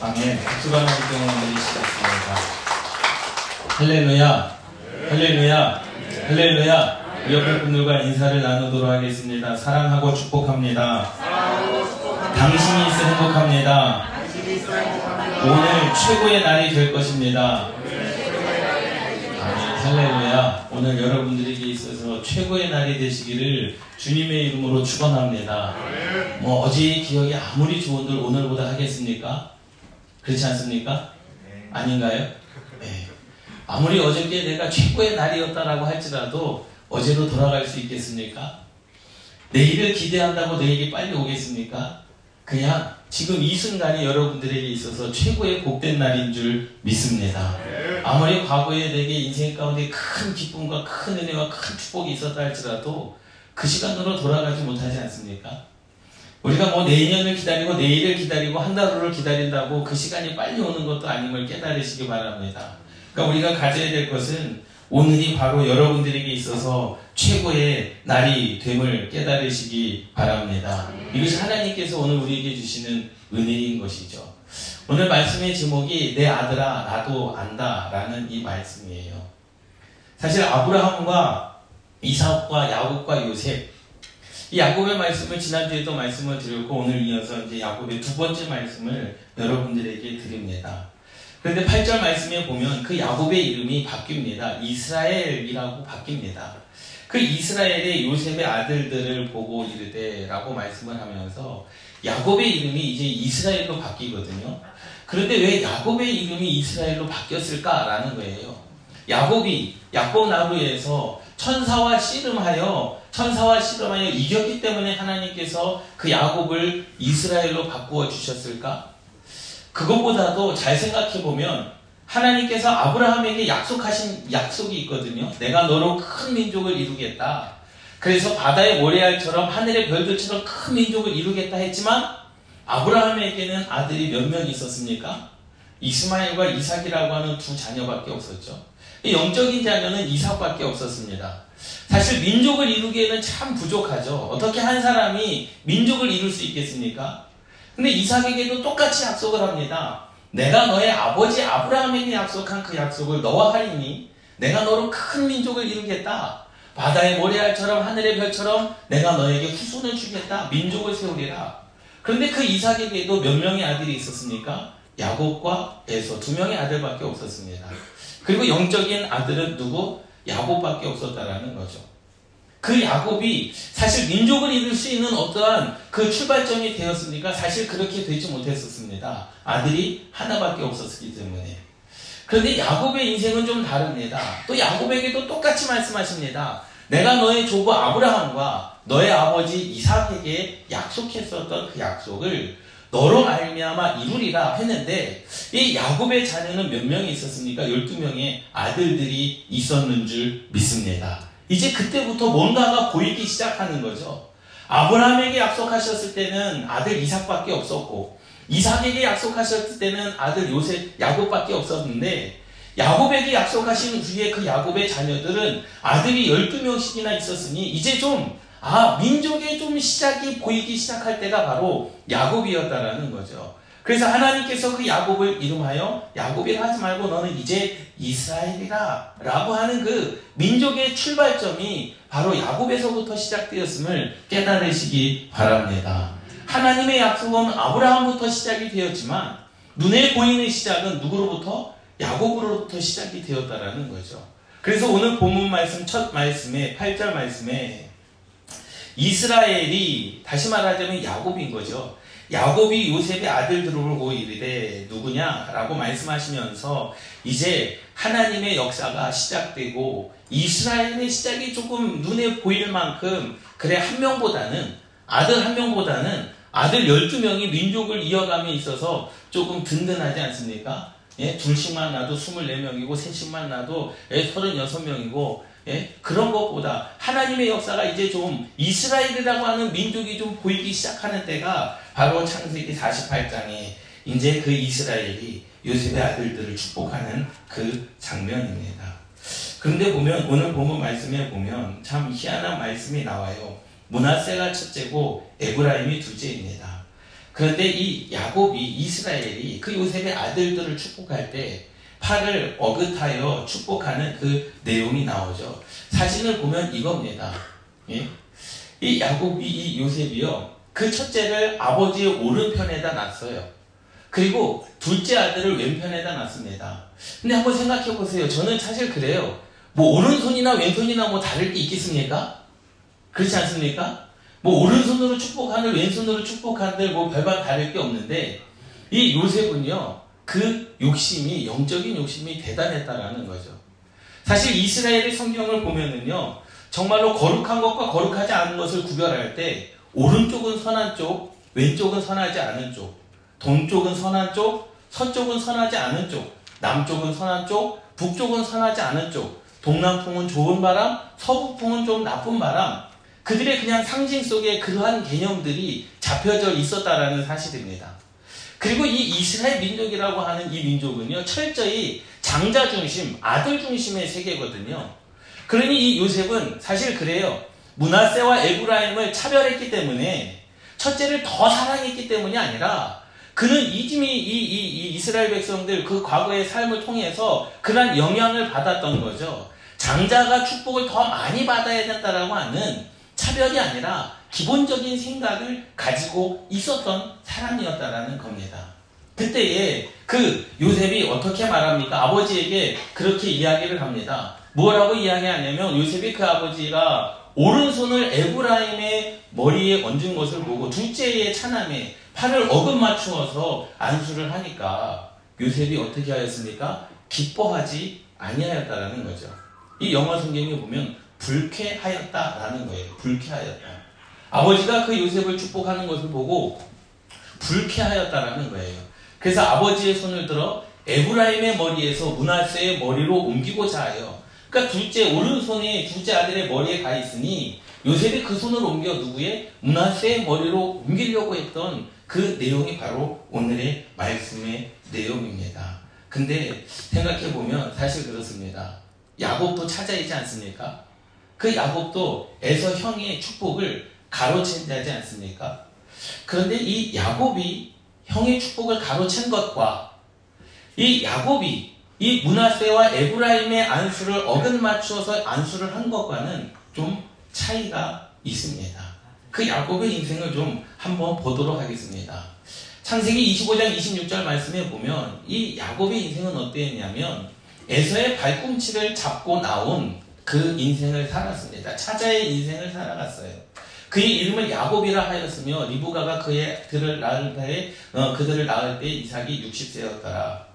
아멘. 박수가 나기 때문에 시작했습니다. 할렐루야. 할렐루야. 할렐루야. 우리 옆에 분들과 인사를 나누도록 하겠습니다. 사랑하고 축복합니다. 당신이 있어 행복합니다. 오늘 최고의 날이 될 것입니다. 할렐루야. 오늘 여러분들에게 있어서 최고의 날이 되시기를 주님의 이름으로 축원합니다. 뭐 어제 기억이 아무리 좋은들 오늘보다 하겠습니까? 그렇지 않습니까? 아닌가요? 네. 아무리 어저께 내가 최고의 날이었다라고 할지라도 어제로 돌아갈 수 있겠습니까? 내일을 기대한다고 내일이 빨리 오겠습니까? 그냥 지금 이 순간이 여러분들에게 있어서 최고의 복된 날인 줄 믿습니다. 아무리 과거에 내게 인생 가운데 큰 기쁨과 큰 은혜와 큰 축복이 있었다 할지라도 그 시간으로 돌아가지 못하지 않습니까? 우리가 뭐 내년을 기다리고 내일을 기다리고 한달 후를 기다린다고 그 시간이 빨리 오는 것도 아님을 깨달으시기 바랍니다. 그러니까 우리가 가져야 될 것은 오늘이 바로 여러분들에게 있어서 최고의 날이 됨을 깨달으시기 바랍니다. 이것이 하나님께서 오늘 우리에게 주시는 은혜인 것이죠. 오늘 말씀의 제목이 내 아들아 나도 안다 라는 이 말씀이에요. 사실 아브라함과 이삭과 야곱과 요셉 이 야곱의 말씀을 지난주에도 말씀을 드렸고 오늘 이어서 이제 야곱의 두 번째 말씀을 여러분들에게 드립니다. 그런데 8절 말씀에 보면 그 야곱의 이름이 바뀝니다. 이스라엘이라고 바뀝니다. 그 이스라엘의 요셉의 아들들을 보고 이르되라고 말씀을 하면서 야곱의 이름이 이제 이스라엘로 바뀌거든요. 그런데 왜 야곱의 이름이 이스라엘로 바뀌었을까라는 거예요. 야곱이 야곱 나루에서 천사와 씨름하여 천사와 씨름하여 이겼기 때문에 하나님께서 그 야곱을 이스라엘로 바꾸어 주셨을까? 그것보다도 잘 생각해 보면 하나님께서 아브라함에게 약속하신 약속이 있거든요. 내가 너로 큰 민족을 이루겠다. 그래서 바다의 모래알처럼 하늘의 별들처럼 큰 민족을 이루겠다 했지만 아브라함에게는 아들이 몇 명 있었습니까? 이스마엘과 이삭이라고 하는 두 자녀밖에 없었죠. 영적인 자녀는 이삭밖에 없었습니다. 사실 민족을 이루기에는 참 부족하죠. 어떻게 한 사람이 민족을 이룰 수 있겠습니까? 근데 이삭에게도 똑같이 약속을 합니다. 내가 너의 아버지 아브라함에게 약속한 그 약속을 너와 하리니 내가 너로 큰 민족을 이루겠다. 바다의 모래알처럼 하늘의 별처럼 내가 너에게 후손을 주겠다. 민족을 세우리라. 그런데 그 이삭에게도 몇 명의 아들이 있었습니까? 야곱과 에서 두 명의 아들밖에 없었습니다. 그리고 영적인 아들은 누구? 야곱밖에 없었다라는 거죠. 그 야곱이 사실 민족을 이룰 수 있는 어떠한 그 출발점이 되었으니까 사실 그렇게 되지 못했었습니다. 아들이 하나밖에 없었기 때문에. 그런데 야곱의 인생은 좀 다릅니다. 또 야곱에게도 똑같이 말씀하십니다. 내가 너의 조부 아브라함과 너의 아버지 이삭에게 약속했었던 그 약속을 너로 말미암아 이루리라 했는데 이 야곱의 자녀는 몇 명이 있었습니까? 12명의 아들들이 있었는 줄 믿습니다. 이제 그때부터 뭔가가 보이기 시작하는 거죠. 아브라함에게 약속하셨을 때는 아들 이삭밖에 없었고 이삭에게 약속하셨을 때는 아들 요셉 야곱밖에 없었는데 야곱에게 약속하신 후에 그 야곱의 자녀들은 아들이 12명씩이나 있었으니 이제 좀 아, 민족의 좀 시작이 보이기 시작할 때가 바로 야곱이었다라는 거죠. 그래서 하나님께서 그 야곱을 이름하여 야곱이라 하지 말고 너는 이제 이스라엘이라 라고 하는 그 민족의 출발점이 바로 야곱에서부터 시작되었음을 깨달으시기 바랍니다. 하나님의 약속은 아브라함부터 시작이 되었지만 눈에 보이는 시작은 누구로부터? 야곱으로부터 시작이 되었다라는 거죠. 그래서 오늘 본문 말씀 첫 말씀에 8절 말씀에 이스라엘이 다시 말하자면 야곱인 거죠. 야곱이 요셉의 아들들을 보고 이르되 누구냐라고 말씀하시면서 이제 하나님의 역사가 시작되고 이스라엘의 시작이 조금 눈에 보일 만큼 그래 한 명보다는 아들 한 명보다는 아들 12명이 민족을 이어감에 있어서 조금 든든하지 않습니까? 예, 둘씩만 나도 24명이고 셋씩만 나도 예, 36명이고 예? 그런 것보다 하나님의 역사가 이제 좀 이스라엘이라고 하는 민족이 좀 보이기 시작하는 때가 바로 창세기 48장에 이제 그 이스라엘이 요셉의 아들들을 축복하는 그 장면입니다. 그런데 보면 오늘 본문 말씀에 보면 참 희한한 말씀이 나와요. 문하세가 첫째고 에브라임이 둘째입니다. 그런데 이 야곱이 이스라엘이 그 요셉의 아들들을 축복할 때 팔을 어긋하여 축복하는 그 내용이 나오죠. 사진을 보면 이겁니다. 예? 이 야곱이 이 요셉이요. 그 첫째를 아버지의 오른편에다 놨어요. 그리고 둘째 아들을 왼편에다 놨습니다. 근데 한번 생각해 보세요. 저는 사실 그래요. 뭐 오른손이나 왼손이나 뭐 다를 게 있겠습니까? 그렇지 않습니까? 뭐 오른손으로 축복하늘 왼손으로 축복하늘 뭐 별반 다를 게 없는데 이 요셉은요 그 욕심이 영적인 욕심이 대단했다라는 거죠. 사실 이스라엘의 성경을 보면은요 정말로 거룩한 것과 거룩하지 않은 것을 구별할 때 오른쪽은 선한 쪽, 왼쪽은 선하지 않은 쪽, 동쪽은 선한 쪽, 서쪽은 선하지 않은 쪽, 남쪽은 선한 쪽, 북쪽은 선하지 않은 쪽, 동남풍은 좋은 바람, 서북풍은 좀 나쁜 바람, 그들의 그냥 상징 속에 그러한 개념들이 잡혀져 있었다라는 사실입니다. 그리고 이 이스라엘 민족이라고 하는 이 민족은요, 철저히 장자 중심, 아들 중심의 세계거든요. 그러니 이 요셉은 사실 그래요. 문하세와 에브라임을 차별했기 때문에 첫째를 더 사랑했기 때문이 아니라 그는 이미 이, 이, 이 이스라엘 백성들 그 과거의 삶을 통해서 그러한 영향을 받았던 거죠. 장자가 축복을 더 많이 받아야 된다라고 하는 차별이 아니라 기본적인 생각을 가지고 있었던 사람이었다라는 겁니다. 그때에 그 요셉이 어떻게 말합니까? 아버지에게 그렇게 이야기를 합니다. 뭐라고 이야기하냐면 요셉이 그 아버지가 오른손을 에브라임의 머리에 얹은 것을 보고 둘째의 차남에 팔을 어긋 맞추어서 안수를 하니까 요셉이 어떻게 하였습니까? 기뻐하지 아니하였다라는 거죠. 이 영어 성경에 보면 불쾌하였다라는 거예요. 불쾌하였다. 아버지가 그 요셉을 축복하는 것을 보고 불쾌하였다라는 거예요. 그래서 아버지의 손을 들어 에브라임의 머리에서 문하세의 머리로 옮기고자 하여 그러니까 둘째 오른손이 둘째 아들의 머리에 가 있으니 요셉이 그 손을 옮겨 누구의 문하세의 머리로 옮기려고 했던 그 내용이 바로 오늘의 말씀의 내용입니다. 근데 생각해 보면 사실 그렇습니다. 야곱도 찾아있지 않습니까? 그 야곱도 에서 형의 축복을 가로챈다지 않습니까? 그런데 이 야곱이 형의 축복을 가로챈 것과 이 야곱이 이 문하세와 에브라임의 안수를 어긋 맞추어서 안수를 한 것과는 좀 차이가 있습니다. 그 야곱의 인생을 좀 한번 보도록 하겠습니다. 창세기 25장 26절 말씀에 보면 이 야곱의 인생은 어땠냐면 에서의 발꿈치를 잡고 나온 그 인생을 살았습니다. 차자의 인생을 살아갔어요. 그의 이름을 야곱이라 하였으며 리브가가 그의 들을 낳을 때 어, 그들을 낳을 때 이삭이 60세였더라.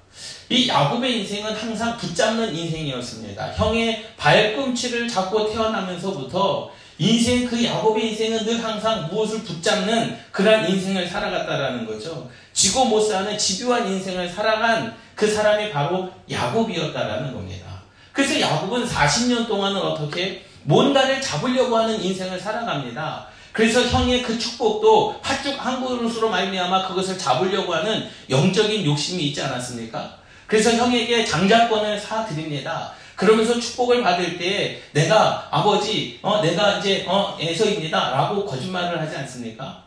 이 야곱의 인생은 항상 붙잡는 인생이었습니다. 형의 발꿈치를 잡고 태어나면서부터 인생 그 야곱의 인생은 늘 항상 무엇을 붙잡는 그러한 인생을 살아갔다라는 거죠. 지고 못 사는 집요한 인생을 살아간 그 사람이 바로 야곱이었다라는 겁니다. 그래서 야곱은 40년 동안은 어떻게 뭔가를 잡으려고 하는 인생을 살아갑니다. 그래서 형의 그 축복도 팥죽 한 그릇으로 말미암아 그것을 잡으려고 하는 영적인 욕심이 있지 않았습니까? 그래서 형에게 장자권을 사 드립니다. 그러면서 축복을 받을 때 내가 아버지, 어, 내가 이제 어, 에서입니다라고 거짓말을 하지 않습니까?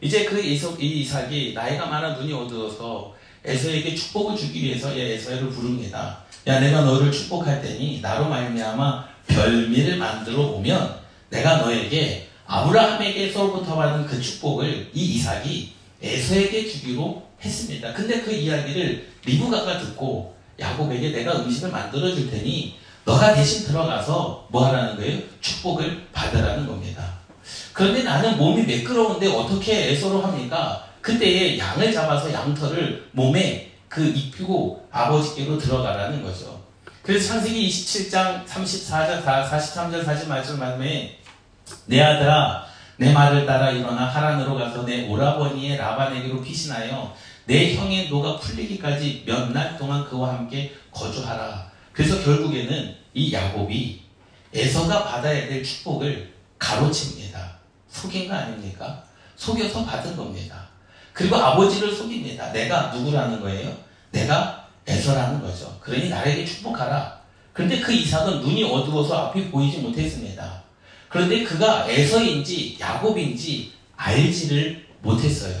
이제 그 에서, 이 이삭이 나이가 많아 눈이 어두워서 에서에게 축복을 주기 위해서 에서를 부릅니다. 야 내가 너를 축복할 테니 나로 말미암아 별미를 만들어 오면 내가 너에게 아브라함에게서부터 받은 그 축복을 이 이삭이 에서에게 주기로 했습니다. 근데 그 이야기를 리브가가 듣고 야곱에게 내가 음식을 만들어 줄 테니 너가 대신 들어가서 뭐 하라는 거예요? 축복을 받으라는 겁니다. 그런데 나는 몸이 매끄러운데 어떻게 에서로 합니까? 그때에 양을 잡아서 양털을 몸에 그 입히고 아버지께로 들어가라는 거죠. 그래서 창세기 27장 34절, 43절, 40 말씀 말씀에 내 아들아 내 말을 따라 일어나 하란으로 가서 내 오라버니의 라반에게로 피신하여 내 형의 노가 풀리기까지 몇 날 동안 그와 함께 거주하라. 그래서 결국에는 이 야곱이 에서가 받아야 될 축복을 가로챕니다. 속인 거 아닙니까? 속여서 받은 겁니다. 그리고 아버지를 속입니다. 내가 누구라는 거예요? 내가 에서라는 거죠. 그러니 나에게 축복하라. 그런데 그 이삭은 눈이 어두워서 앞이 보이지 못했습니다. 그런데 그가 에서인지 야곱인지 알지를 못했어요.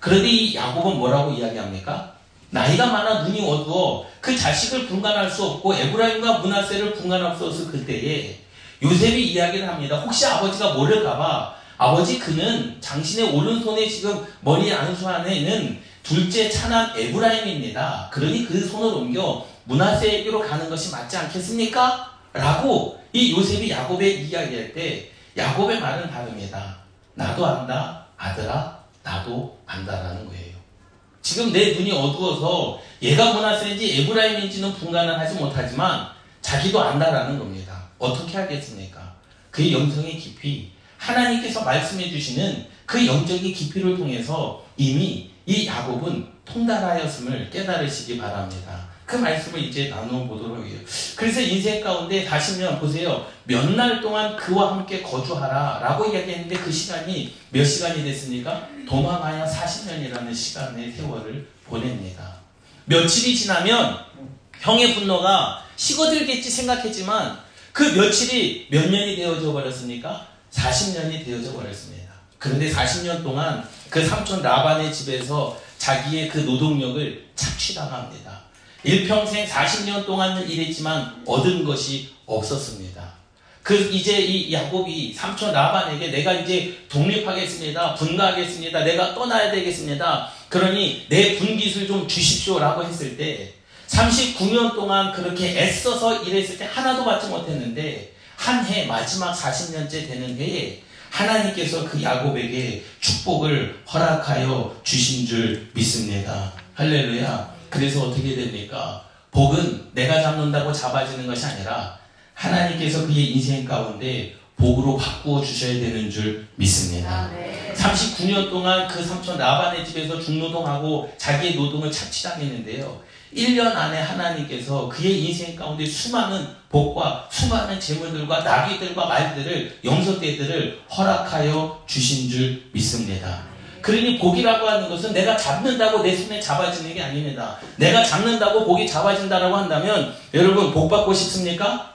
그런데 이 야곱은 뭐라고 이야기합니까? 나이가 많아 눈이 어두워 그 자식을 분간할 수 없고 에브라임과 문하세를 분간할 수 없을 그때에 요셉이 이야기를 합니다. 혹시 아버지가 모를까봐 아버지 그는 당신의 오른손에 지금 머리 안수 안에는 둘째 차남 에브라임입니다. 그러니 그 손을 옮겨 문하세에게로 가는 것이 맞지 않겠습니까? 라고 이 요셉이 야곱에 이야기할 때 야곱의 말은 다릅니다. 나도 안다 아들아 나도 안다라는 거예요. 지금 내 눈이 어두워서 얘가 문하세인지 에브라임인지는 분간을 하지 못하지만 자기도 안다라는 겁니다. 어떻게 하겠습니까? 그의 영성의 깊이 하나님께서 말씀해 주시는 그 영적인 깊이를 통해서 이미 이 야곱은 통달하였음을 깨달으시기 바랍니다. 그 말씀을 이제 나누어 보도록 해요. 그래서 인생 가운데 다시면 보세요. 몇 날 동안 그와 함께 거주하라 라고 이야기했는데 그 시간이 몇 시간이 됐습니까? 도망하여 40년이라는 시간의 세월을 보냅니다. 며칠이 지나면 형의 분노가 식어들겠지 생각했지만 그 며칠이 몇 년이 되어져 버렸습니까? 40년이 되어져 버렸습니다. 그런데 40년 동안 그 삼촌 라반의 집에서 자기의 그 노동력을 착취당합니다. 일평생 40년 동안은 일했지만 얻은 것이 없었습니다. 그 이제 이 야곱이 삼촌 라반에게 내가 이제 독립하겠습니다. 분가하겠습니다. 내가 떠나야 되겠습니다. 그러니 내 분깃을 좀 주십시오라고 했을 때 39년 동안 그렇게 애써서 일했을 때 하나도 받지 못했는데 한 해 마지막 40년째 되는 해에 하나님께서 그 야곱에게 축복을 허락하여 주신 줄 믿습니다. 할렐루야. 그래서 어떻게 됩니까? 복은 내가 잡는다고 잡아지는 것이 아니라 하나님께서 그의 인생 가운데 복으로 바꾸어 주셔야 되는 줄 믿습니다. 39년 동안 그 삼촌 라반의 집에서 중노동하고 자기의 노동을 착취당했는데요. 1년 안에 하나님께서 그의 인생 가운데 수많은 복과 수많은 재물들과 나귀들과 말들을 영속대들을 허락하여 주신 줄 믿습니다. 그러니 복이라고 하는 것은 내가 잡는다고 내 손에 잡아지는 게 아닙니다. 내가 잡는다고 복이 잡아진다라고 한다면 여러분 복 받고 싶습니까?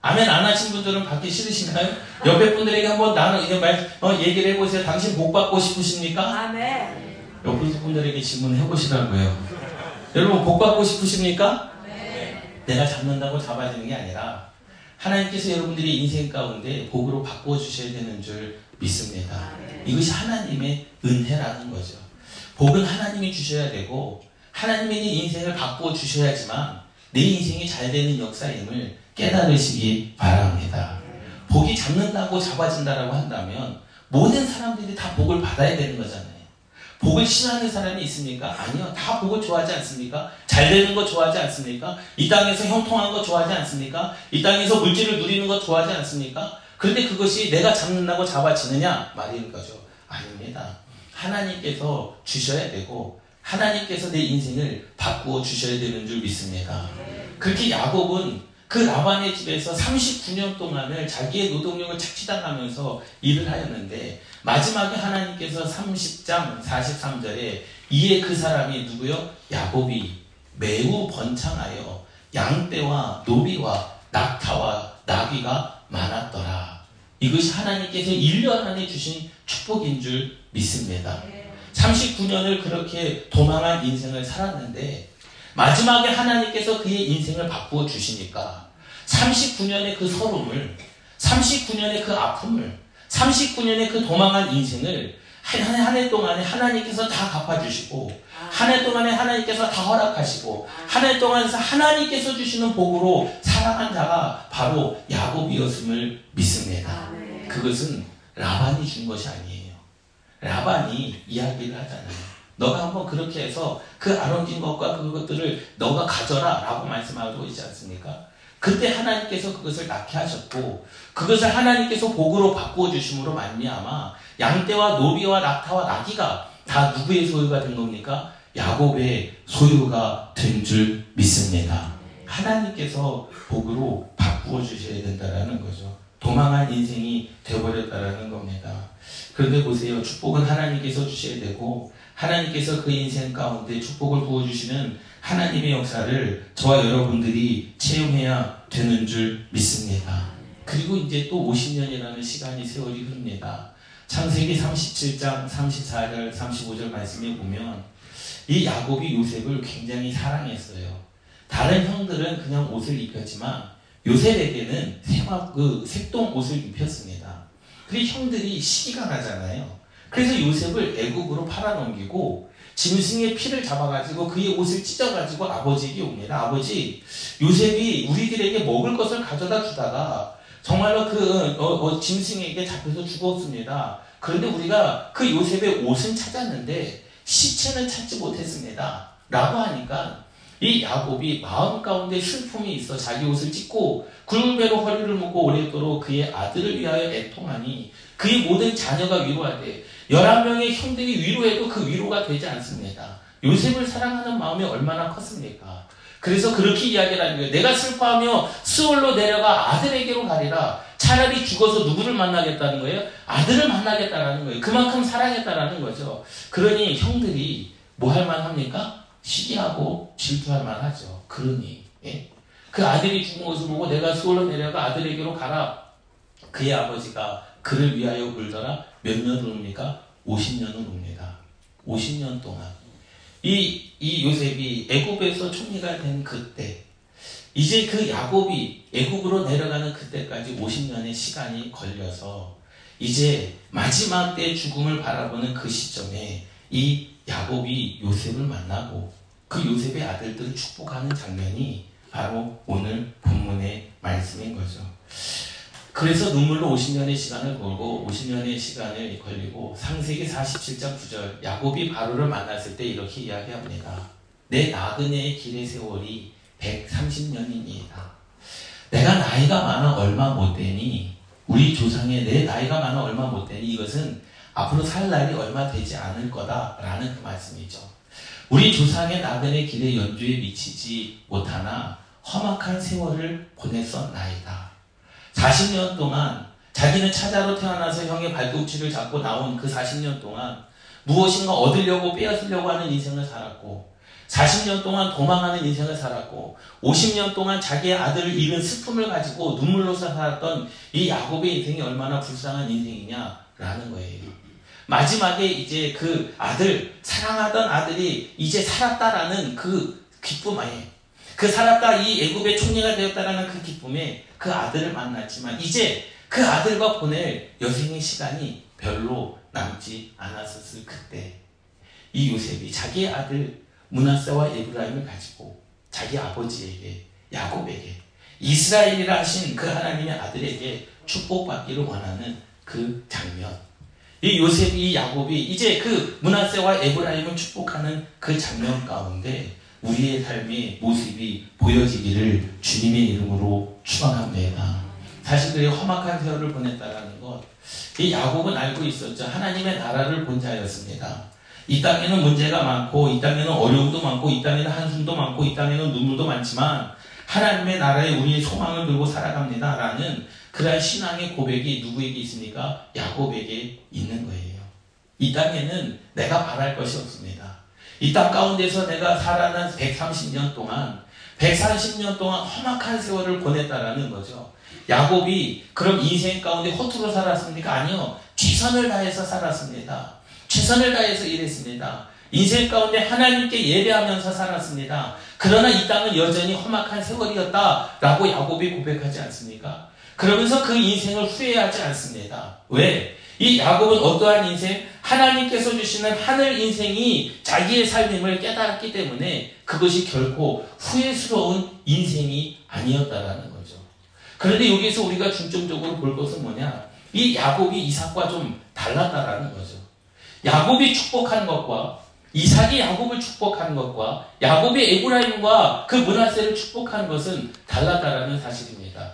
아멘 안 하신 분들은 받기 싫으신가요? 옆에 분들에게 한번 나는 이제 말 어, 얘기를 해보세요. 당신 복 받고 싶으십니까? 아멘. 옆에 분들에게 질문해 보시라고요. 여러분 복 받고 싶으십니까? 네. 내가 잡는다고 잡아지는 게 아니라 하나님께서 여러분들이 인생 가운데 복으로 바꾸어 주셔야 되는 줄 믿습니다. 이것이 하나님의 은혜라는 거죠. 복은 하나님이 주셔야 되고 하나님이 네 인생을 바꾸어 주셔야지만 내 인생이 잘 되는 역사임을 깨달으시기 바랍니다. 복이 잡는다고 잡아진다라고 한다면 모든 사람들이 다 복을 받아야 되는 거잖아요. 복을 싫어하는 사람이 있습니까? 아니요. 다 복을 좋아하지 않습니까? 잘 되는 거 좋아하지 않습니까? 이 땅에서 형통한 거 좋아하지 않습니까? 이 땅에서 물질을 누리는 거 좋아하지 않습니까? 그런데 그것이 내가 잡는다고 잡아지느냐? 말인 거죠. 아닙니다. 하나님께서 주셔야 되고 하나님께서 내 인생을 바꾸어 주셔야 되는 줄 믿습니다. 그렇게 야곱은 그 라반의 집에서 39년 동안을 자기의 노동력을 착취당하면서 일을 하였는데 마지막에 하나님께서 30장 43절에 이에 그 사람이 누구요? 야곱이 매우 번창하여 양떼와 노비와 낙타와 나귀가 많았더라. 이것이 하나님께서 1년 안에 주신 축복인 줄 믿습니다. 39년을 그렇게 도망한 인생을 살았는데 마지막에 하나님께서 그의 인생을 바꾸어 주시니까 39년의 그 서름을 39년의 그 아픔을 39년의 그 도망한 인생을 한해 동안에 하나님께서 다 갚아주시고 한 해 동안에 하나님께서 다 허락하시고 한 해 동안에서 하나님께서 주시는 복으로 살아간 자가 바로 야곱이었음을 믿습니다. 그것은 라반이 준 것이 아니에요. 라반이 이야기를 하잖아요. 너가 한번 그렇게 해서 그 아름진 것과 그것들을 너가 가져라 라고 말씀하고 있지 않습니까? 그때 하나님께서 그것을 낳게 하셨고 그것을 하나님께서 복으로 바꾸어 주심으로 말미암아 양떼와 노비와 낙타와 나귀가 다 누구의 소유가 된 겁니까? 야곱의 소유가 된 줄 믿습니다. 하나님께서 복으로 바꾸어 주셔야 된다라는 거죠. 도망한 인생이 되어버렸다라는 겁니다. 그런데 보세요. 축복은 하나님께서 주셔야 되고 하나님께서 그 인생 가운데 축복을 부어주시는 하나님의 역사를 저와 여러분들이 체험해야 되는 줄 믿습니다. 그리고 이제 또 50년이라는 시간이 세월이 흐릅니다. 창세기 37장 34절 35절 말씀에 보면 이 야곱이 요셉을 굉장히 사랑했어요. 다른 형들은 그냥 옷을 입혔지만 요셉에게는 그 색동 옷을 입혔습니다. 그리 형들이 시기가 나잖아요. 그래서 요셉을 애국으로 팔아넘기고 짐승의 피를 잡아가지고 그의 옷을 찢어가지고 아버지에게 옵니다. 아버지, 요셉이 우리들에게 먹을 것을 가져다 주다가 정말로 그 어, 어, 짐승에게 잡혀서 죽었습니다. 그런데 우리가 그 요셉의 옷은 찾았는데 시체는 찾지 못했습니다. 라고 하니까 이 야곱이 마음 가운데 슬픔이 있어 자기 옷을 찢고 굴배로 허리를 묶고 오랫도록 그의 아들을 위하여 애통하니 그의 모든 자녀가 위로하되 11명의 형들이 위로해도 그 위로가 되지 않습니다. 요셉을 사랑하는 마음이 얼마나 컸습니까? 그래서 그렇게 이야기를 하는 거예요. 내가 슬퍼하며 수월로 내려가 아들에게로 가리라. 차라리 죽어서 누구를 만나겠다는 거예요? 아들을 만나겠다라는 거예요. 그만큼 사랑했다라는 거죠. 그러니 형들이 뭐 할 만합니까? 시기하고 질투할 만하죠. 그러니 예? 그 아들이 죽은 것을 보고 내가 수월로 내려가 아들에게로 가라. 그의 아버지가 그를 위하여 울더라. 몇 년을 웁니까? 50년을 웁니다. 50년 동안 이, 이 요셉이 애굽에서 총리가 된 그때 이제 그 야곱이 애굽으로 내려가는 그때까지 50년의 시간이 걸려서 이제 마지막 때 죽음을 바라보는 그 시점에 이 야곱이 요셉을 만나고 그 요셉의 아들들을 축복하는 장면이 바로 오늘 본문의 말씀인 거죠. 그래서 눈물로 50년의 시간을 걸고 50년의 시간을 걸리고 상세기 47장 9절 야곱이 바로를 만났을 때 이렇게 이야기합니다. 내 나그네의 길의 세월이 130년이니이다. 내가 나이가 많아 얼마 못 되니 우리 조상의 내 나이가 많아 얼마 못 되니 이것은 앞으로 살 날이 얼마 되지 않을 거다라는 그 말씀이죠. 우리 조상의 나그네 길의 연주에 미치지 못하나 험악한 세월을 보냈었나이다. 40년 동안 자기는 차자로 태어나서 형의 발꿈치를 잡고 나온 그 40년 동안 무엇인가 얻으려고 빼앗으려고 하는 인생을 살았고 40년 동안 도망하는 인생을 살았고 50년 동안 자기의 아들을 잃은 슬픔을 가지고 눈물로 살았던 이 야곱의 인생이 얼마나 불쌍한 인생이냐라는 거예요. 마지막에 이제 그 아들 사랑하던 아들이 이제 살았다라는 그 기쁨 아예 그 살았다 이 애굽의 총리가 되었다라는 그 기쁨에 그 아들을 만났지만 이제 그 아들과 보낼 여생의 시간이 별로 남지 않았었을 그때 이 요셉이 자기의 아들 문하세와 에브라임을 가지고 자기 아버지에게 야곱에게 이스라엘이라 하신 그 하나님의 아들에게 축복받기를 원하는 그 장면. 이 요셉이 야곱이 이제 그 문하세와 에브라임을 축복하는 그 장면 가운데 우리의 삶의 모습이 보여지기를 주님의 이름으로. 사실 그의 험악한 세월을 보냈다라는 것, 이 야곱은 알고 있었죠. 하나님의 나라를 본 자였습니다. 이 땅에는 문제가 많고, 이 땅에는 어려움도 많고, 이 땅에는 한숨도 많고, 이 땅에는 눈물도 많지만, 하나님의 나라에 우리의 소망을 들고 살아갑니다. 라는 그러한 신앙의 고백이 누구에게 있습니까? 야곱에게 있는 거예요. 이 땅에는 내가 바랄 것이 없습니다. 이 땅 가운데서 내가 살아난 130년 동안 130년 동안 험악한 세월을 보냈다라는 거죠. 야곱이 그럼 인생 가운데 허투루 살았습니까? 아니요. 최선을 다해서 살았습니다. 최선을 다해서 일했습니다. 인생 가운데 하나님께 예배하면서 살았습니다. 그러나 이 땅은 여전히 험악한 세월이었다라고 야곱이 고백하지 않습니까? 그러면서 그 인생을 후회하지 않습니다. 왜? 이 야곱은 어떠한 인생? 하나님께서 주시는 하늘 인생이 자기의 삶임을 깨달았기 때문에 그것이 결코 후회스러운 인생이 아니었다라는 거죠. 그런데 여기서 우리가 중점적으로 볼 것은 뭐냐? 이 야곱이 이삭과 좀 달랐다라는 거죠. 야곱이 축복한 것과 이삭이 야곱을 축복한 것과 야곱이 에브라임과 그 문하세를 축복한 것은 달랐다라는 사실입니다.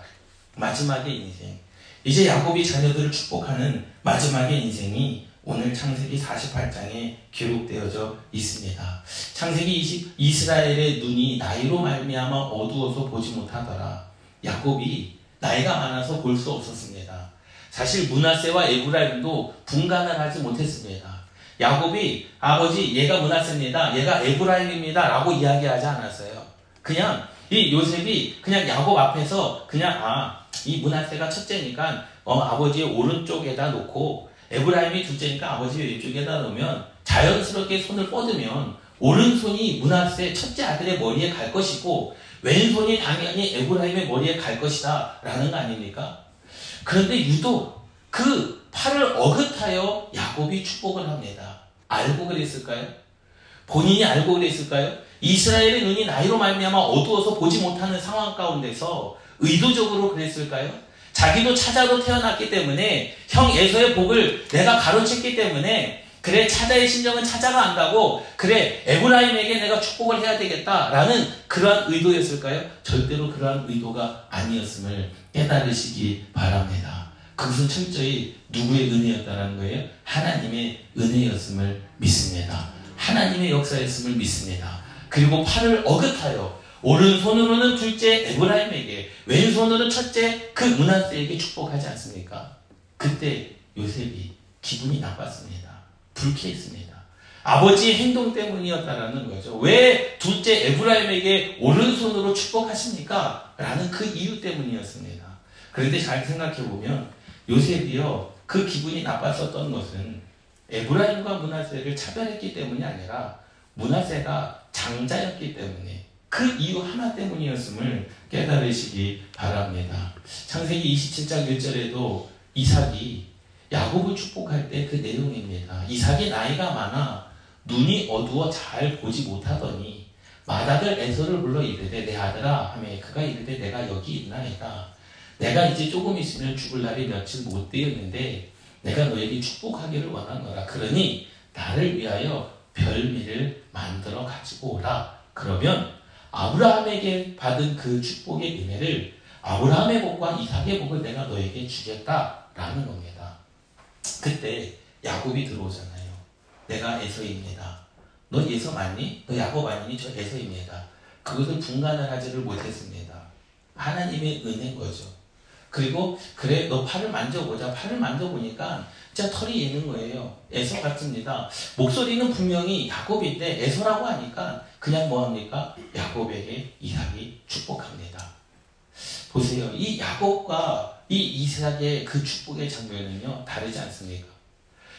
마지막의 인생. 이제 야곱이 자녀들을 축복하는 마지막의 인생이 오늘 창세기 48장에 기록되어져 있습니다. 창세기 20 이스라엘의 눈이 나이로 말미암아 어두워서 보지 못하더라. 야곱이 나이가 많아서 볼 수 없었습니다. 사실 문하세와 에브라임도 분간을 하지 못했습니다. 야곱이 아버지 얘가 문하세입니다. 얘가 에브라임입니다. 라고 이야기하지 않았어요. 그냥 이 요셉이 그냥 야곱 앞에서 그냥 아 이 문하세가 첫째니까 어, 아버지의 오른쪽에다 놓고 에브라임이 둘째니까 아버지 왼쪽에다 놓으면 자연스럽게 손을 뻗으면 오른손이 문하세 첫째 아들의 머리에 갈 것이고 왼손이 당연히 에브라임의 머리에 갈 것이다 라는 거 아닙니까? 그런데 유독 그 팔을 어긋하여 야곱이 축복을 합니다. 알고 그랬을까요? 본인이 알고 그랬을까요? 이스라엘의 눈이 나이로 말미암아 어두워서 보지 못하는 상황 가운데서 의도적으로 그랬을까요? 자기도 차자로 태어났기 때문에 형 에서의 복을 내가 가로챘기 때문에 그래 차자의 심정은 차자가 안다고 그래 에브라임에게 내가 축복을 해야 되겠다라는 그러한 의도였을까요? 절대로 그러한 의도가 아니었음을 깨달으시기 바랍니다. 그것은 철저히 누구의 은혜였다라는 거예요? 하나님의 은혜였음을 믿습니다. 하나님의 역사였음을 믿습니다. 그리고 팔을 어긋하여 오른손으로는 둘째 에브라임에게 왼손으로는 첫째 그 문하세에게 축복하지 않습니까? 그때 요셉이 기분이 나빴습니다. 불쾌했습니다. 아버지의 행동 때문이었다라는 거죠. 왜 둘째 에브라임에게 오른손으로 축복하십니까? 라는 그 이유 때문이었습니다. 그런데 잘 생각해 보면 요셉이요 그 기분이 나빴었던 것은 에브라임과 문하세를 차별했기 때문이 아니라 문하세가 장자였기 때문에 그 이유 하나 때문이었음을 깨달으시기 바랍니다. 창세기 27장 1절에도 이삭이 야곱을 축복할 때 그 내용입니다. 이삭이 나이가 많아 눈이 어두워 잘 보지 못하더니 마닥을 에서를 불러 이르되 내 아들아 하매 그가 이르되 내가 여기 있나이다. 내가 이제 조금 있으면 죽을 날이 며칠 못 되었는데 내가 너에게 축복하기를 원하노라. 그러니 나를 위하여 별미를 만들어 가지고 오라. 그러면 아브라함에게 받은 그 축복의 은혜를 아브라함의 복과 이삭의 복을 내가 너에게 주겠다라는 겁니다. 그때 야곱이 들어오잖아요. 내가 에서입니다. 너 에서 맞니? 너 야곱 아니니? 저 에서입니다. 그것을 분간을 하지를 못했습니다. 하나님의 은혜인 거죠. 그리고 그래 너 팔을 만져보자. 팔을 만져보니까 진짜 털이 있는 거예요. 에서 같습니다. 목소리는 분명히 야곱인데 에서라고 하니까 그냥 뭐합니까? 야곱에게 이삭이 축복합니다. 보세요. 이 야곱과 이 이삭의 그 축복의 장면은요 다르지 않습니까?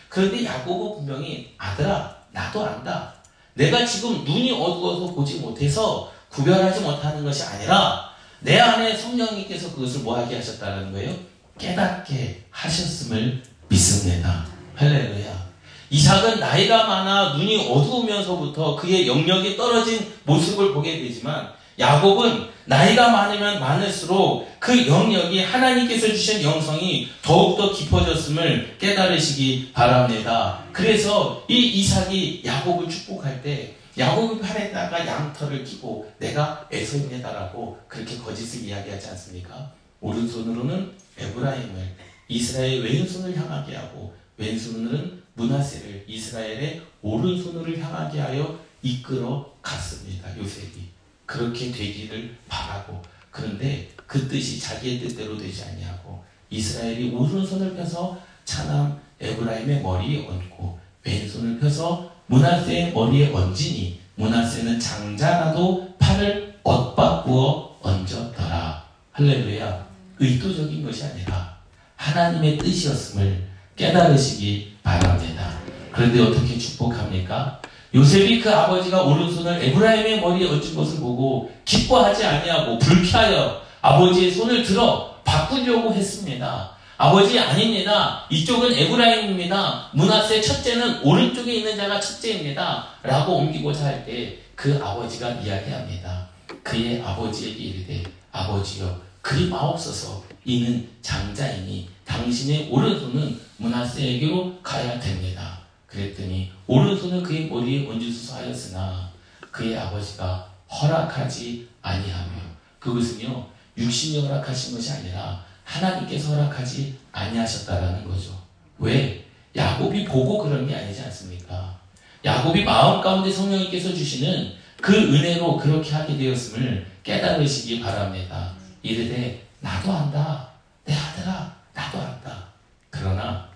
그런데 야곱은 분명히 아들아 나도 안다. 내가 지금 눈이 어두워서 보지 못해서 구별하지 못하는 것이 아니라 내 안에 성령님께서 그것을 뭐하게 하셨다는 거예요? 깨닫게 하셨음을 믿습니다. 할렐루야. 이삭은 나이가 많아 눈이 어두우면서부터 그의 영역이 떨어진 모습을 보게 되지만 야곱은 나이가 많으면 많을수록 그 영역이 하나님께서 주신 영성이 더욱더 깊어졌음을 깨달으시기 바랍니다. 그래서 이 이삭이 야곱을 축복할 때 야곱의 팔에다가 양털을 끼고 내가 에서입니다라고 그렇게 거짓을 이야기하지 않습니까? 오른손으로는 에브라임을 이스라엘 왼손을 향하게 하고 왼손으로는 문하세를 이스라엘의 오른손으로 향하게 하여 이끌어 갔습니다. 요셉이 그렇게 되기를 바라고 그런데 그 뜻이 자기의 뜻대로 되지 아니하고 이스라엘이 오른손을 펴서 차남 에브라임의 머리에 얹고 왼손을 펴서 문하세의 머리에 얹으니 문하세는 장자라도 팔을 엇바꾸어 얹었더라. 할렐루야. 의도적인 것이 아니라 하나님의 뜻이었음을 깨달으시기 바랍니다. 그런데 어떻게 축복합니까? 요셉이 그 아버지가 오른손을 에브라임의 머리에 얹은 것을 보고 기뻐하지 아니하고 불쾌하여 아버지의 손을 들어 바꾸려고 했습니다. 아버지 아닙니다. 이쪽은 에브라임입니다. 문하세 첫째는 오른쪽에 있는 자가 첫째입니다. 라고 옮기고자 할 때 그 아버지가 이야기합니다. 그의 아버지에게 이르되 아버지여 그리 마옵소서 이는 장자이니 당신의 오른손은 문하세에게로 가야 됩니다. 그랬더니 오른손을 그의 머리에 얹으소서 하였으나 그의 아버지가 허락하지 아니하며 그것은요 육신이 허락하신 것이 아니라 하나님께서 허락하지 아니하셨다라는 거죠. 왜? 야곱이 보고 그런 게 아니지 않습니까? 야곱이 마음 가운데 성령님께서 주시는 그 은혜로 그렇게 하게 되었음을 깨달으시기 바랍니다. 이르되 나도 안다. 내 아들아 나도 안다. 그러나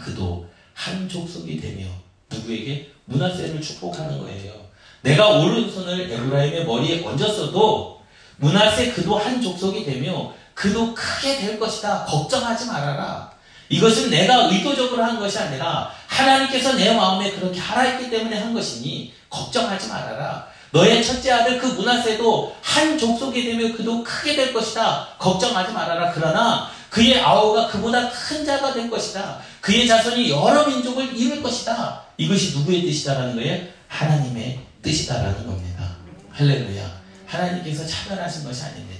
그도 한 족속이 되며 누구에게 문하세를 축복하는 거예요. 내가 오른손을 에브라임의 머리에 얹었어도 문하세 그도 한 족속이 되며 그도 크게 될 것이다. 걱정하지 말아라. 이것은 내가 의도적으로 한 것이 아니라 하나님께서 내 마음에 그렇게 하라 했기 때문에 한 것이니 걱정하지 말아라. 너의 첫째 아들 그 문하세도 한 족속이 되며 그도 크게 될 것이다. 걱정하지 말아라. 그러나 그의 아우가 그보다 큰 자가 될 것이다. 그의 자손이 여러 민족을 이룰 것이다. 이것이 누구의 뜻이다라는 거예요? 하나님의 뜻이다라는 겁니다. 할렐루야. 하나님께서 차별하신 것이 아닙니다.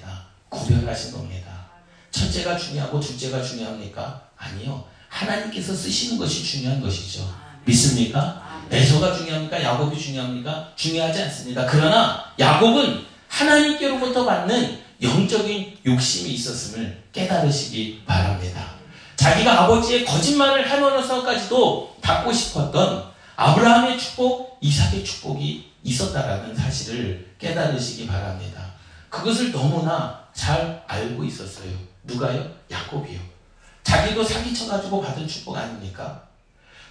구별하신 겁니다. 첫째가 중요하고 둘째가 중요합니까? 아니요. 하나님께서 쓰시는 것이 중요한 것이죠. 믿습니까? 에서가 중요합니까? 야곱이 중요합니까? 중요하지 않습니다. 그러나 야곱은 하나님께로부터 받는 영적인 욕심이 있었음을 깨달으시기 바랍니다. 자기가 아버지의 거짓말을 하면서까지도 받고 싶었던 아브라함의 축복, 이삭의 축복이 있었다라는 사실을 깨달으시기 바랍니다. 그것을 너무나 잘 알고 있었어요. 누가요? 야곱이요. 자기도 사기쳐가지고 받은 축복 아닙니까?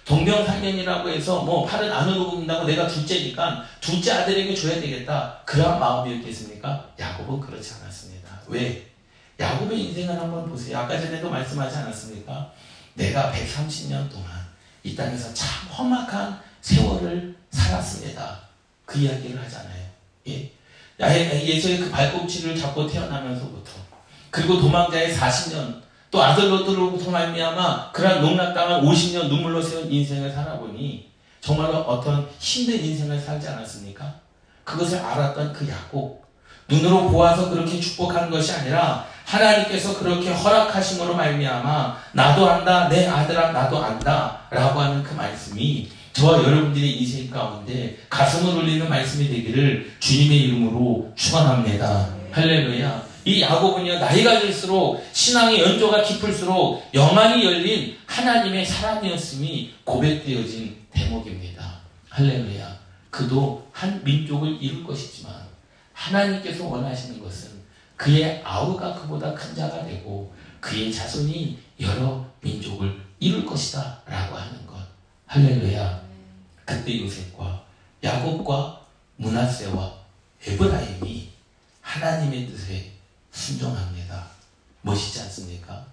동병상련이라고 해서 뭐 팔은 안으로 굽는다고 내가 둘째니까 둘째 아들에게 줘야 되겠다. 그런 마음이었겠습니까? 야곱은 그렇지 않았습니다. 왜? 야곱의 인생을 한번 보세요. 아까 전에도 말씀하지 않았습니까? 내가 130년 동안 이 땅에서 참 험악한 세월을 살았습니다. 그 이야기를 하잖아요. 예. 예수의 그 발꿈치를 잡고 태어나면서부터. 그리고 도망자의 40년. 또 아들로들로부터 말미암아 그러한 농락당한 50년 눈물로 세운 인생을 살아보니 정말로 어떤 힘든 인생을 살지 않았습니까? 그것을 알았던 그 야곱 눈으로 보아서 그렇게 축복하는 것이 아니라 하나님께서 그렇게 허락하심으로 말미암아 나도 안다 내 아들아 나도 안다 라고 하는 그 말씀이 저와 여러분들의 인생 가운데 가슴을 울리는 말씀이 되기를 주님의 이름으로 축원합니다. 할렐루야. 이 야곱은요 나이가 들수록 신앙의 연조가 깊을수록 영안이 열린 하나님의 사람이었음이 고백되어진 대목입니다. 할렐루야. 그도 한 민족을 이룰 것이지만 하나님께서 원하시는 것은 그의 아우가 그보다 큰 자가 되고 그의 자손이 여러 민족을 이룰 것이다 라고 하는 것. 할렐루야. 그때 요셉과 야곱과 문하세와 에브라임이 하나님의 뜻에 순종합니다. 멋있지 않습니까?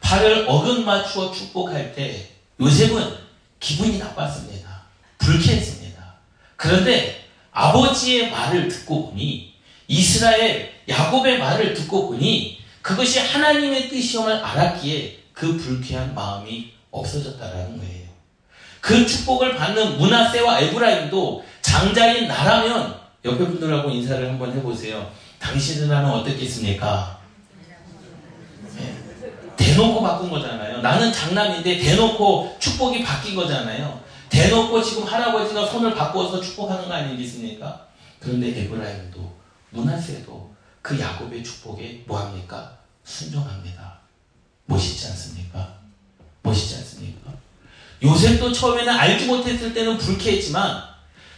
팔을 어긋 맞추어 축복할 때 요셉은 기분이 나빴습니다. 불쾌했습니다. 그런데 아버지의 말을 듣고 보니 이스라엘 야곱의 말을 듣고 보니 그것이 하나님의 뜻이om을 알았기에 그 불쾌한 마음이 없어졌다라는 거예요. 그 축복을 받는 문하세와 에브라임도 장자인 나라면 옆에 분들하고 인사를 한번 해보세요. 당신은 나는 어떻겠습니까? 네. 대놓고 바꾼 거잖아요. 나는 장남인데 대놓고 축복이 바뀐 거잖아요. 대놓고 지금 할아버지가 손을 바꿔서 축복하는 거 아니겠습니까? 그런데 에브라임도 문하세도 그 야곱의 축복에 뭐합니까? 순종합니다. 멋있지 않습니까? 요셉도 처음에는 알지 못했을 때는 불쾌했지만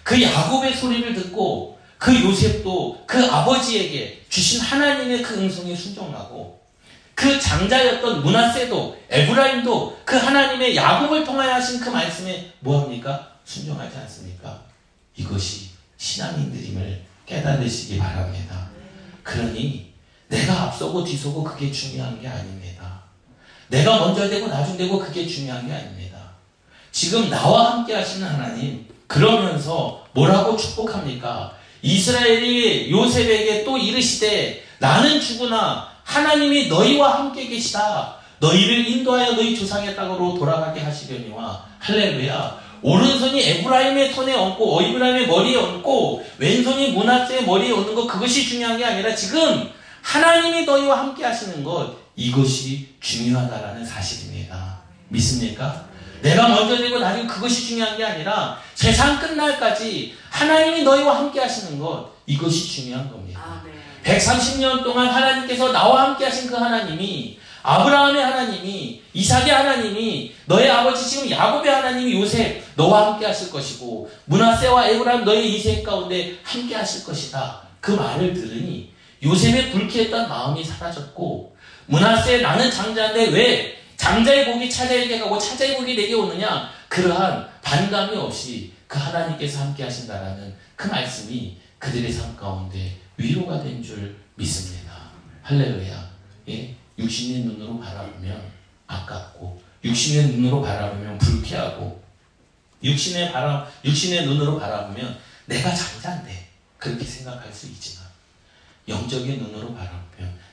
그 야곱의 소리를 듣고 그 요셉도 그 아버지에게 주신 하나님의 그 음성에 순종하고 그 장자였던 문하세도 에브라임도 그 하나님의 야곱을 통하여 하신 그 말씀에 뭐합니까? 순종하지 않습니까? 이것이 신앙인들임을 깨달으시기 바랍니다. 그러니 내가 앞서고 뒤서고 그게 중요한 게 아닙니다. 내가 먼저 되고 나중 되고 그게 중요한 게 아닙니다. 지금 나와 함께 하시는 하나님, 그러면서 뭐라고 축복합니까? 이스라엘이 요셉에게 또 이르시되 나는 죽으나 하나님이 너희와 함께 계시다. 너희를 인도하여 너희 조상의 땅으로 돌아가게 하시려니와 할렐루야. 오른손이 에브라임의 손에 얹고 에브라임의 머리에 얹고 왼손이 문하세의 머리에 얹는 것 그것이 중요한 게 아니라 지금 하나님이 너희와 함께 하시는 것 이것이 중요하다라는 사실입니다. 믿습니까? 내가 먼저 되고 나중에 그것이 중요한 게 아니라 세상 끝날까지 하나님이 너희와 함께 하시는 것 이것이 중요한 겁니다. 아, 네. 130년 동안 하나님께서 나와 함께 하신 그 하나님이 아브라함의 하나님이 이삭의 하나님이 너의 아버지 지금 야곱의 하나님이 요셉 너와 함께 하실 것이고 문하세와 에브라임 너의 이생 가운데 함께 하실 것이다. 그 말을 들으니 요셉의 불쾌했던 마음이 사라졌고 문하세 나는 장자인데 왜 장자의 복이 차자에게 가고 차자의 복이 내게 오느냐 그러한 반감이 없이 그 하나님께서 함께 하신다라는 그 말씀이 그들의 삶 가운데 위로가 된 줄 믿습니다. 할렐루야. 예? 육신의 눈으로 바라보면 아깝고 육신의 눈으로 바라보면 불쾌하고 육신의 바람 육신의 눈으로 바라보면 내가 장자인데 그렇게 생각할 수 있지만 영적인 눈으로 바라보면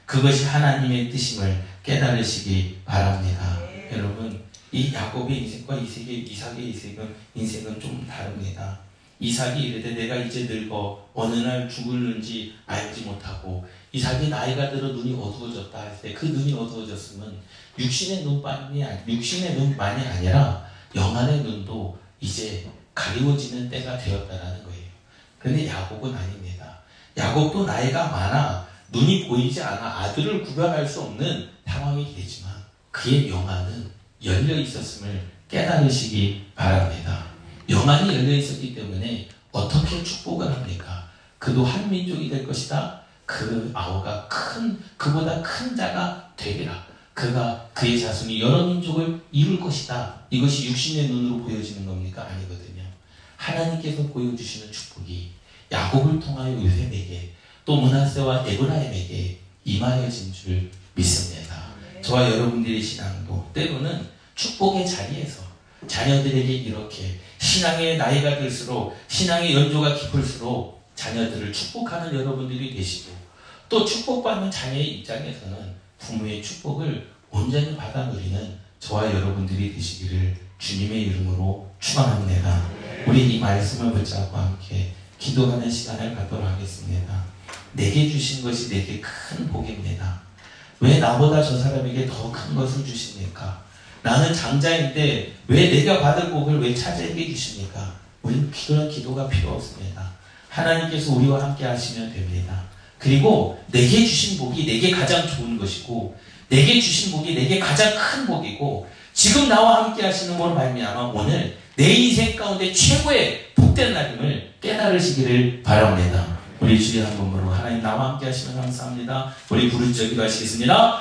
그것이 하나님의 뜻임을 깨달으시기 바랍니다. 네. 여러분 이 야곱의 인생과 이삭의 이삭의 인생은 인생은 좀 다릅니다. 이삭이 이르되 내가 이제 늙어 어느 날 죽을는지 알지 못하고 이삭이 나이가 들어 눈이 어두워졌다 할 때 그 눈이 어두워졌으면 육신의 눈만이 육신의 눈만이 아니라 영안의 눈도 이제 가리워지는 때가 되었다라는 거예요. 그런데 야곱은 아닙니다. 야곱도 나이가 많아 눈이 보이지 않아 아들을 구별할 수 없는 상황이 되지만 그의 영안은 열려 있었음을 깨달으시기 바랍니다. 영안이 열려 있었기 때문에 어떻게 축복을 합니까? 그도 한 민족이 될 것이다. 그 아우가 큰 그보다 큰 자가 되리라. 그가 그의 자손이 여러 민족을 이룰 것이다. 이것이 육신의 눈으로 보여지는 겁니까? 아니거든요. 하나님께서 보여주시는 축복이 야곱을 통하여 요셉에게 또 문하세와 에브라임에게 임하여진 줄 믿습니다. 저와 여러분들의 신앙도 때로는 축복의 자리에서 자녀들에게 이렇게 신앙의 나이가 들수록 신앙의 연조가 깊을수록 자녀들을 축복하는 여러분들이 되시고 또 축복받는 자녀의 입장에서는 부모의 축복을 온전히 받아 누리는 저와 여러분들이 되시기를 주님의 이름으로 축원합니다. 우리 이 말씀을 붙잡고 함께 기도하는 시간을 갖도록 하겠습니다. 내게 주신 것이 내게 큰 복입니다. 왜 나보다 저 사람에게 더 큰 것을 주십니까? 나는 장자인데 왜 내가 받을 복을 왜 차지하게 주십니까? 우리는 그런 기도가 필요 없습니다. 하나님께서 우리와 함께 하시면 됩니다. 그리고 내게 주신 복이 내게 가장 좋은 것이고 내게 주신 복이 내게 가장 큰 복이고 지금 나와 함께 하시는 걸로 말미암아 오늘 내 인생 가운데 최고의 복된 날임을 깨달으시기를 바랍니다. 우리 주의 한 번으로 하나님 나와 함께 하시면 감사합니다. 우리 부르짖어 기도하시겠습니다.